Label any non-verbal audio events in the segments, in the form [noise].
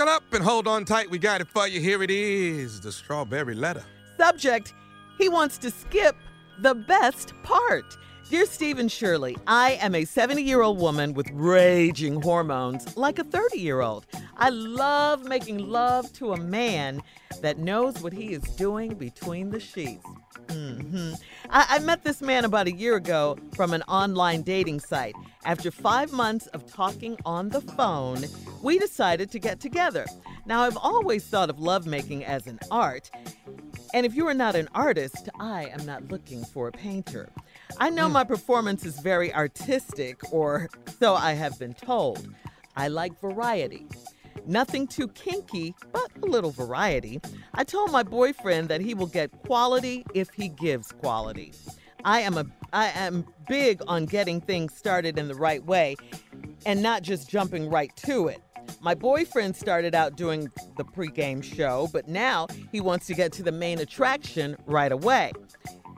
Buckle up and hold on tight. We got it for you. Here it is the strawberry letter. Subject He wants to skip the best part. Dear Stephen Shirley, I am a 70 year old woman with raging hormones like a 30 year old. I love making love to a man that knows what he is doing between the sheets. Mm-hmm. I-, I met this man about a year ago from an online dating site. After five months of talking on the phone, we decided to get together. Now, I've always thought of lovemaking as an art. And if you are not an artist, I am not looking for a painter. I know my performance is very artistic, or so I have been told. I like variety. Nothing too kinky, but a little variety. I told my boyfriend that he will get quality if he gives quality. I am a I am big on getting things started in the right way and not just jumping right to it. My boyfriend started out doing the pregame show, but now he wants to get to the main attraction right away.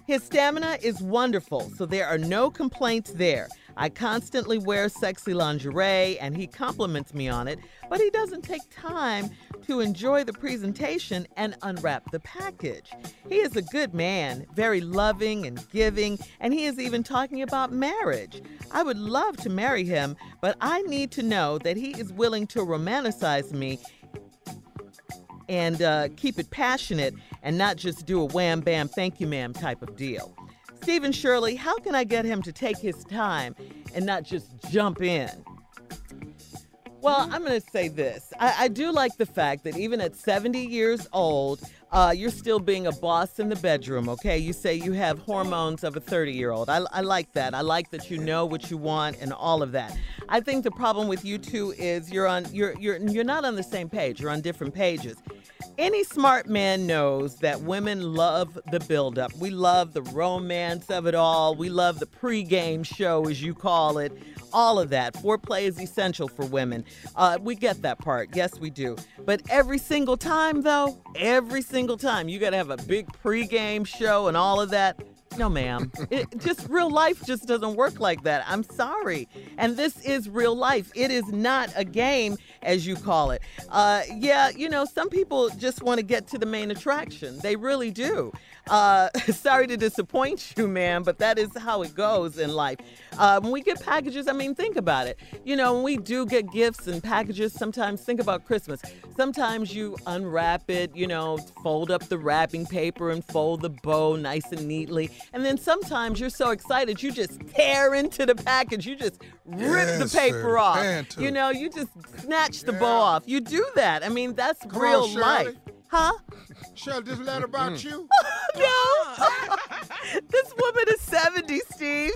His stamina is wonderful, so there are no complaints there. I constantly wear sexy lingerie and he compliments me on it, but he doesn't take time to enjoy the presentation and unwrap the package. He is a good man, very loving and giving, and he is even talking about marriage. I would love to marry him, but I need to know that he is willing to romanticize me and uh, keep it passionate and not just do a wham bam thank you ma'am type of deal. Stephen Shirley, how can I get him to take his time and not just jump in? Well, I'm going to say this. I, I, do like the fact that even at 70 years old, uh, you're still being a boss in the bedroom, okay? You say you have hormones of a 30 year old. I, I like that. I like that you know what you want and all of that. I think the problem with you two is you're on you're you're you're not on the same page. You're on different pages. Any smart man knows that women love the buildup. We love the romance of it all. We love the pregame show, as you call it. All of that. Foreplay is essential for women. Uh, we get that part. Yes, we do. But every single time, though, every single time, you got to have a big pregame show and all of that. No, ma'am. It just real life just doesn't work like that. I'm sorry. And this is real life. It is not a game, as you call it. Uh, yeah, you know, some people just want to get to the main attraction. They really do. Uh, [laughs] sorry to disappoint you, ma'am, but that is how it goes in life. Uh, when we get packages, I mean, think about it. You know, when we do get gifts and packages, sometimes think about Christmas. Sometimes you unwrap it, you know, fold up the wrapping paper and fold the bow nice and neatly. And then sometimes you're so excited, you just tear into the package. You just rip Yes, the paper sir. off. Hand You know, you just snatch the Yeah. bow off. You do that. I mean, that's Come real Shirley. life. Huh? Shirley, this letter about mm-hmm. you? [laughs] No. [laughs] this woman is 70, Steve.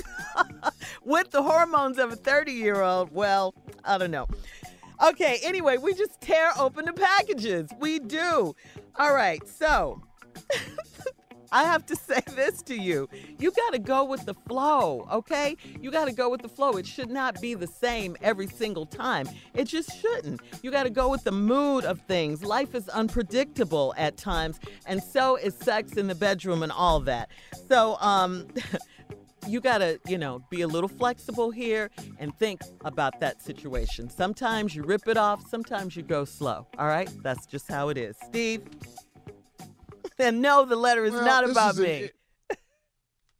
[laughs] With the hormones of a 30 year old. Well, I don't know. Okay, anyway, we just tear open the packages. We do. All right, so I have to [laughs] say this to you. You got to go with the flow, okay? You got to go with the flow. It should not be the same every single time. It just shouldn't. You got to go with the mood of things. Life is unpredictable at times, and so is sex in the bedroom and all that. So, um, [laughs] you got to, you know, be a little flexible here and think about that situation. Sometimes you rip it off, sometimes you go slow. All right? That's just how it is. Steve? And no, the letter is Well, not about is me.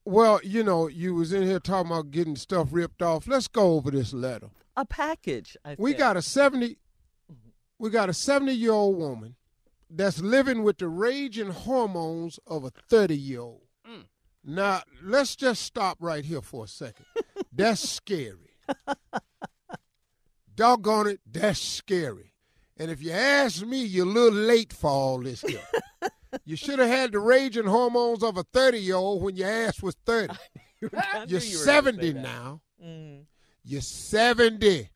Well, you know, you was in here talking about getting stuff ripped off. Let's go over this letter. a package. I We got a 70 we got a 70-year-old woman that's living with the raging hormones of a 30-year-old. Mm. Now, let's just stop right here for a second. [laughs] That's scary. Doggone it, that's scary. And if you ask me, you're a little late for all this here. [laughs] you should have had the raging hormones of a 30-year-old when your ass was 30. [laughs] You're you were gonna say 70 now. Mm. You're 70.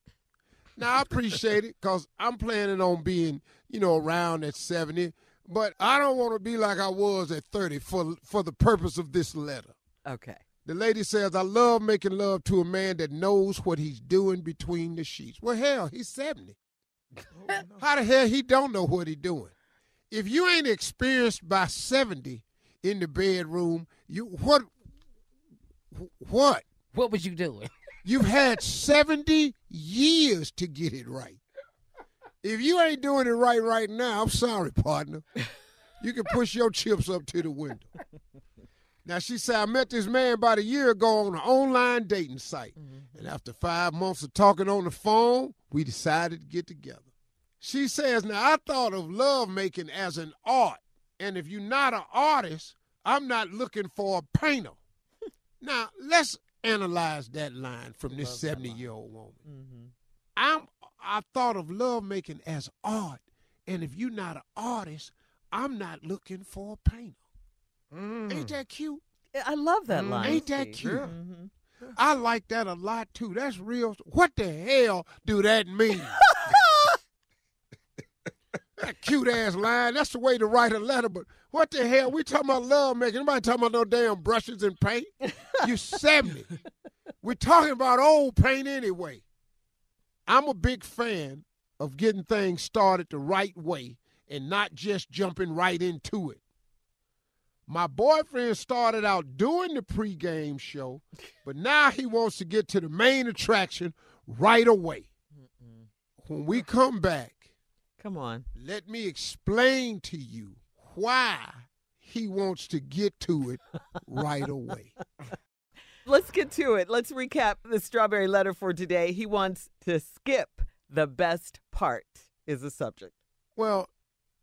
Now, I appreciate it because I'm planning on being, you know, around at 70. But I don't want to be like I was at 30 for, for the purpose of this letter. Okay. The lady says, I love making love to a man that knows what he's doing between the sheets. Well, hell, he's 70. How the hell he don't know what he doing? If you ain't experienced by 70 in the bedroom, you what what? What was you doing? [laughs] You've had 70 years to get it right. If you ain't doing it right right now, I'm sorry, partner. You can push your chips up to the window. Now, she said, I met this man about a year ago on an online dating site. Mm-hmm. And after five months of talking on the phone, we decided to get together. She says, Now, I thought of lovemaking as an art. And if you're not an artist, I'm not looking for a painter. [laughs] now, let's analyze that line from this 70 year old woman. Mm-hmm. I'm I thought of lovemaking as art, and if you're not an artist, I'm not looking for a painter. Ain't that cute? I love that line. Ain't that Steve. cute? Mhm. I like that a lot too. That's real. What the hell do that mean? [laughs] that cute ass line. That's the way to write a letter. But what the hell? We talking about love making. Nobody talking about no damn brushes and paint. You 70. We're talking about old paint anyway. I'm a big fan of getting things started the right way and not just jumping right into it. My boyfriend started out doing the pregame show, but now he wants to get to the main attraction right away. When we come back, Come on. let me explain to you why he wants to get to it right away. [laughs] Let's get to it. Let's recap the strawberry letter for today. He wants to skip the best part, is the subject. Well,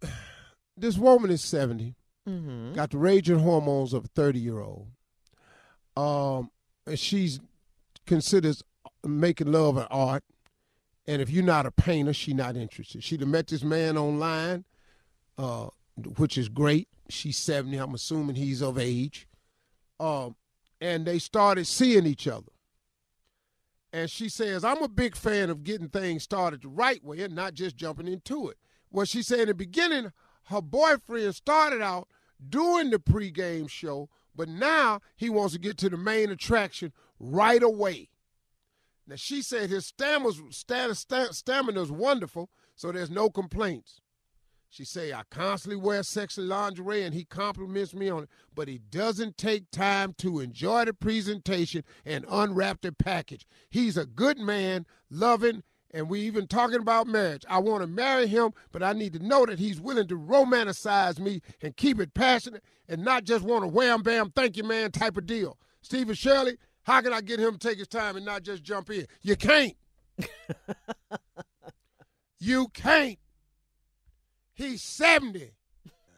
[sighs] this woman is 70, Mm-hmm. got the raging hormones of a 30 year old. Um, and she's considers making love an art. And if you're not a painter, she's not interested. She done met this man online, uh, which is great. She's 70. I'm assuming he's of age. Um, and they started seeing each other. And she says, I'm a big fan of getting things started the right way and not just jumping into it. Well, she said in the beginning, her boyfriend started out doing the pregame show, but now he wants to get to the main attraction right away. Now, she said his stamina's, stam- stam- stamina's wonderful, so there's no complaints. She say I constantly wear sexy lingerie and he compliments me on it, but he doesn't take time to enjoy the presentation and unwrap the package. He's a good man, loving, and we even talking about marriage. I want to marry him, but I need to know that he's willing to romanticize me and keep it passionate and not just want a wham bam thank you man type of deal. Stephen Shirley, how can I get him to take his time and not just jump in? You can't. [laughs] you can't. He's 70.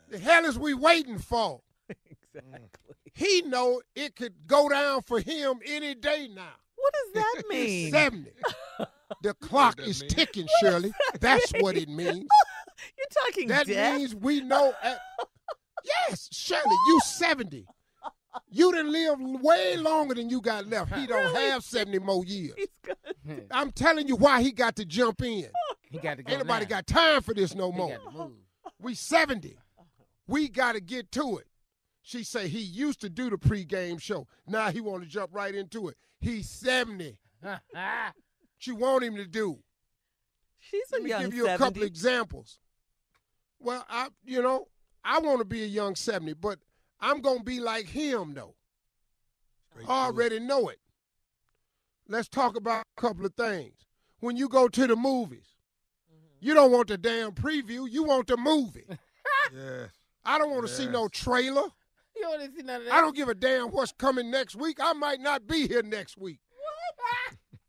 The hell is we waiting for? Exactly. He know it could go down for him any day now. What does that [laughs] mean? He's 70. [laughs] The clock is mean? ticking, Shirley. That's what it means. You're talking That death? means we know. At, yes, Shirley, you 70. You done lived way longer than you got left. He don't have 70 more years. He's good. Hmm. I'm telling you why he got to jump in. [laughs] Oh, he got to go. Ain't nobody got time for this no He more. got to move. We 70. We got to get to it. She say he used to do the pregame show. Now he want to jump right into it. He's 70. [laughs] She want him to do. She's Let me give you 70. a couple examples. Well, I you know, I want to be a young 70, but I'm going to be like him though. I already know it. Let's talk about a couple of things. When you go to the movies, mm-hmm. you don't want the damn preview, you want the movie. [laughs] Yes. I don't want to see no trailer. You don't see none of that. I don't give a damn what's coming next week. I might not be here next week.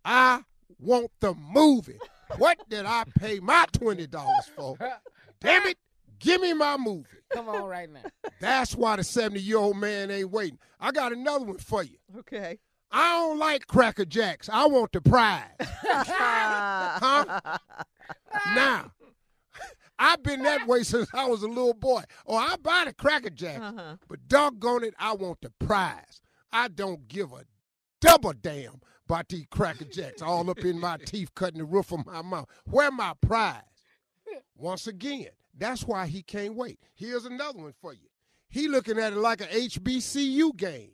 I want the movie. What did I pay my $20 for? [laughs] Damn it, give me my movie. Come on right now. [laughs] That's why the 70 year old man ain't waiting. I got another one for you. Okay. I don't like Cracker Jacks. I want the prize. [laughs] huh? [laughs] now, I've been that way since I was a little boy. Or I buy the Cracker Jacks, Uh-huh. but doggone it, I want the prize. I don't give a double damn about these Cracker Jacks all up in my teeth, cutting the roof of my mouth. Where my prize? Once again, that's why he can't wait. Here's another one for you. He looking at it like a HBCU game.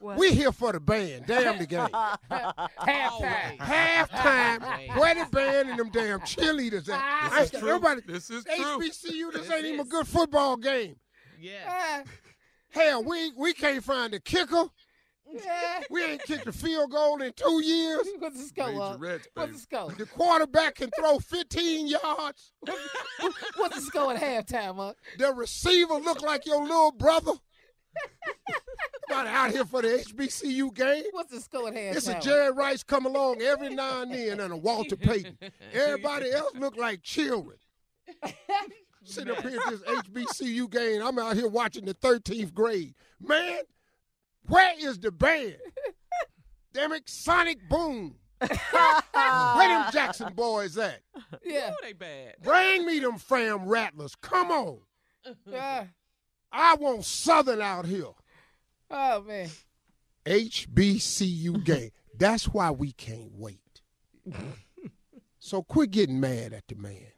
What? We here for the band, damn the [laughs] game. Halftime. Oh, Halftime, where the band and them damn cheerleaders at? I This is true. Everybody, This is true. HBCU, this ain't even a good football game. Yeah. Hell, we we can't find the kicker. Yeah. We ain't kicked a field goal in two years. [laughs] What's the score? Major? Reds, What's baby. the score? The quarterback can throw 15 yards. [laughs] What's the score at halftime, huh? The receiver look like your little brother. Not out here for the HBCU game. What's the score at halftime? It's a Jerry Rice come along every now and then and a Walter Payton. Everybody else look like children. [laughs] Sitting up here at this HBCU game, I'm out here watching the 13th grade. Man, where is the band? [laughs] Damn it, Sonic Boom. [laughs] Where them Jackson boys at? Yeah. they bad. Bring me them fam rattlers. Come on. [laughs] Yeah. I want Southern out here. Oh man. HBCU game. That's why we can't wait. so quit getting mad at the man.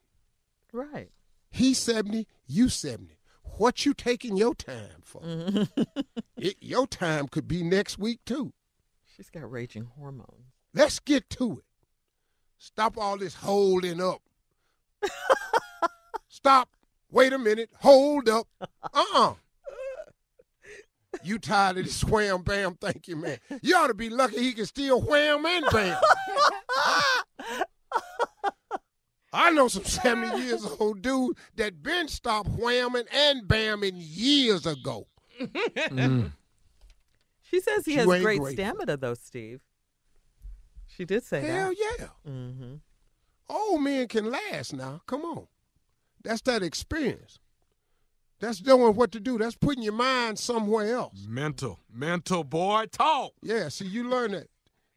Right. He's 70, you 70. What you taking your time for? Mm-hmm. It- your time could be next week too. She's got raging hormones. Let's get to it. Stop all this holding up. [laughs] Stop. Wait a minute. Hold up. Uh-uh. You tired of this wham bam? Thank you, man. You ought to be lucky he can still wham and bam. [laughs] I know some 70 years old dude that been stopped whamming and bamming years ago. [laughs] She says he You has ain't great stamina, though, Steve. She did say Hell that. yeah. Mm-hmm. Old men can last now. Come on. That's that experience. That's knowing what to do. That's putting your mind somewhere else. Mental. Mental, boy. Talk. Yeah, see, you learn that.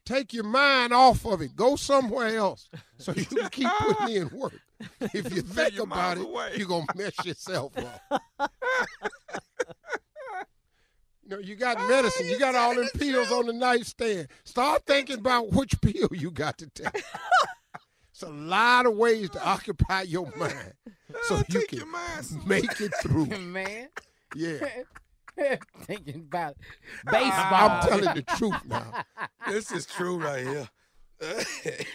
Take your mind off of it. Go somewhere else so you can keep putting in work. If you think about it, away. you're going to mess yourself up. you know, you got ah, medicine. You got all them pills on the nightstand. Start thinking about which pill you got to take. It's a lot of ways to occupy your mind [laughs] ah, so you Take can your mind. make it through. [laughs] man. Yeah. [laughs] [laughs] Thinking about baseball. I'm telling the [laughs] truth now. This is true right here.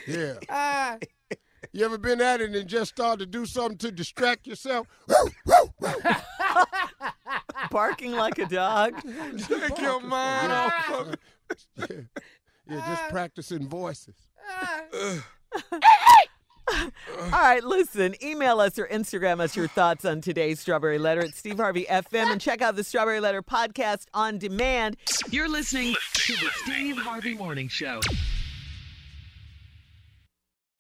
Yeah. Ah, [laughs] You ever been at it and just started to do something to distract yourself? Barking like a dog. Take your mind off of it. yeah, yeah, just practicing voices. All right, listen, email us or Instagram us your thoughts on today's Strawberry Letter at Steve Harvey FM and check out the Strawberry Letter podcast on demand. You're listening to the Steve Harvey Morning Show.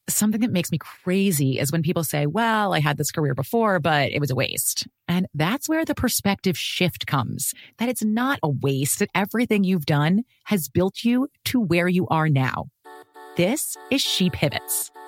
Something that makes me crazy is when people say, well, I had this career before, but it was a waste. And that's where the perspective shift comes that it's not a waste, that everything you've done has built you to where you are now. This is She Pivots,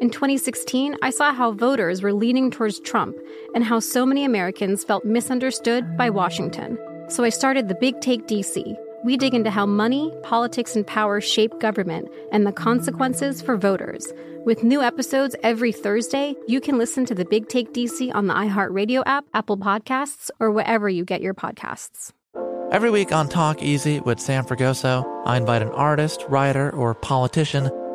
In 2016, I saw how voters were leaning towards Trump and how so many Americans felt misunderstood by Washington. So I started the Big Take DC. We dig into how money, politics, and power shape government and the consequences for voters. With new episodes every Thursday, you can listen to the Big Take DC on the iHeartRadio app, Apple Podcasts, or wherever you get your podcasts. Every week on Talk Easy with Sam Fragoso, I invite an artist, writer, or politician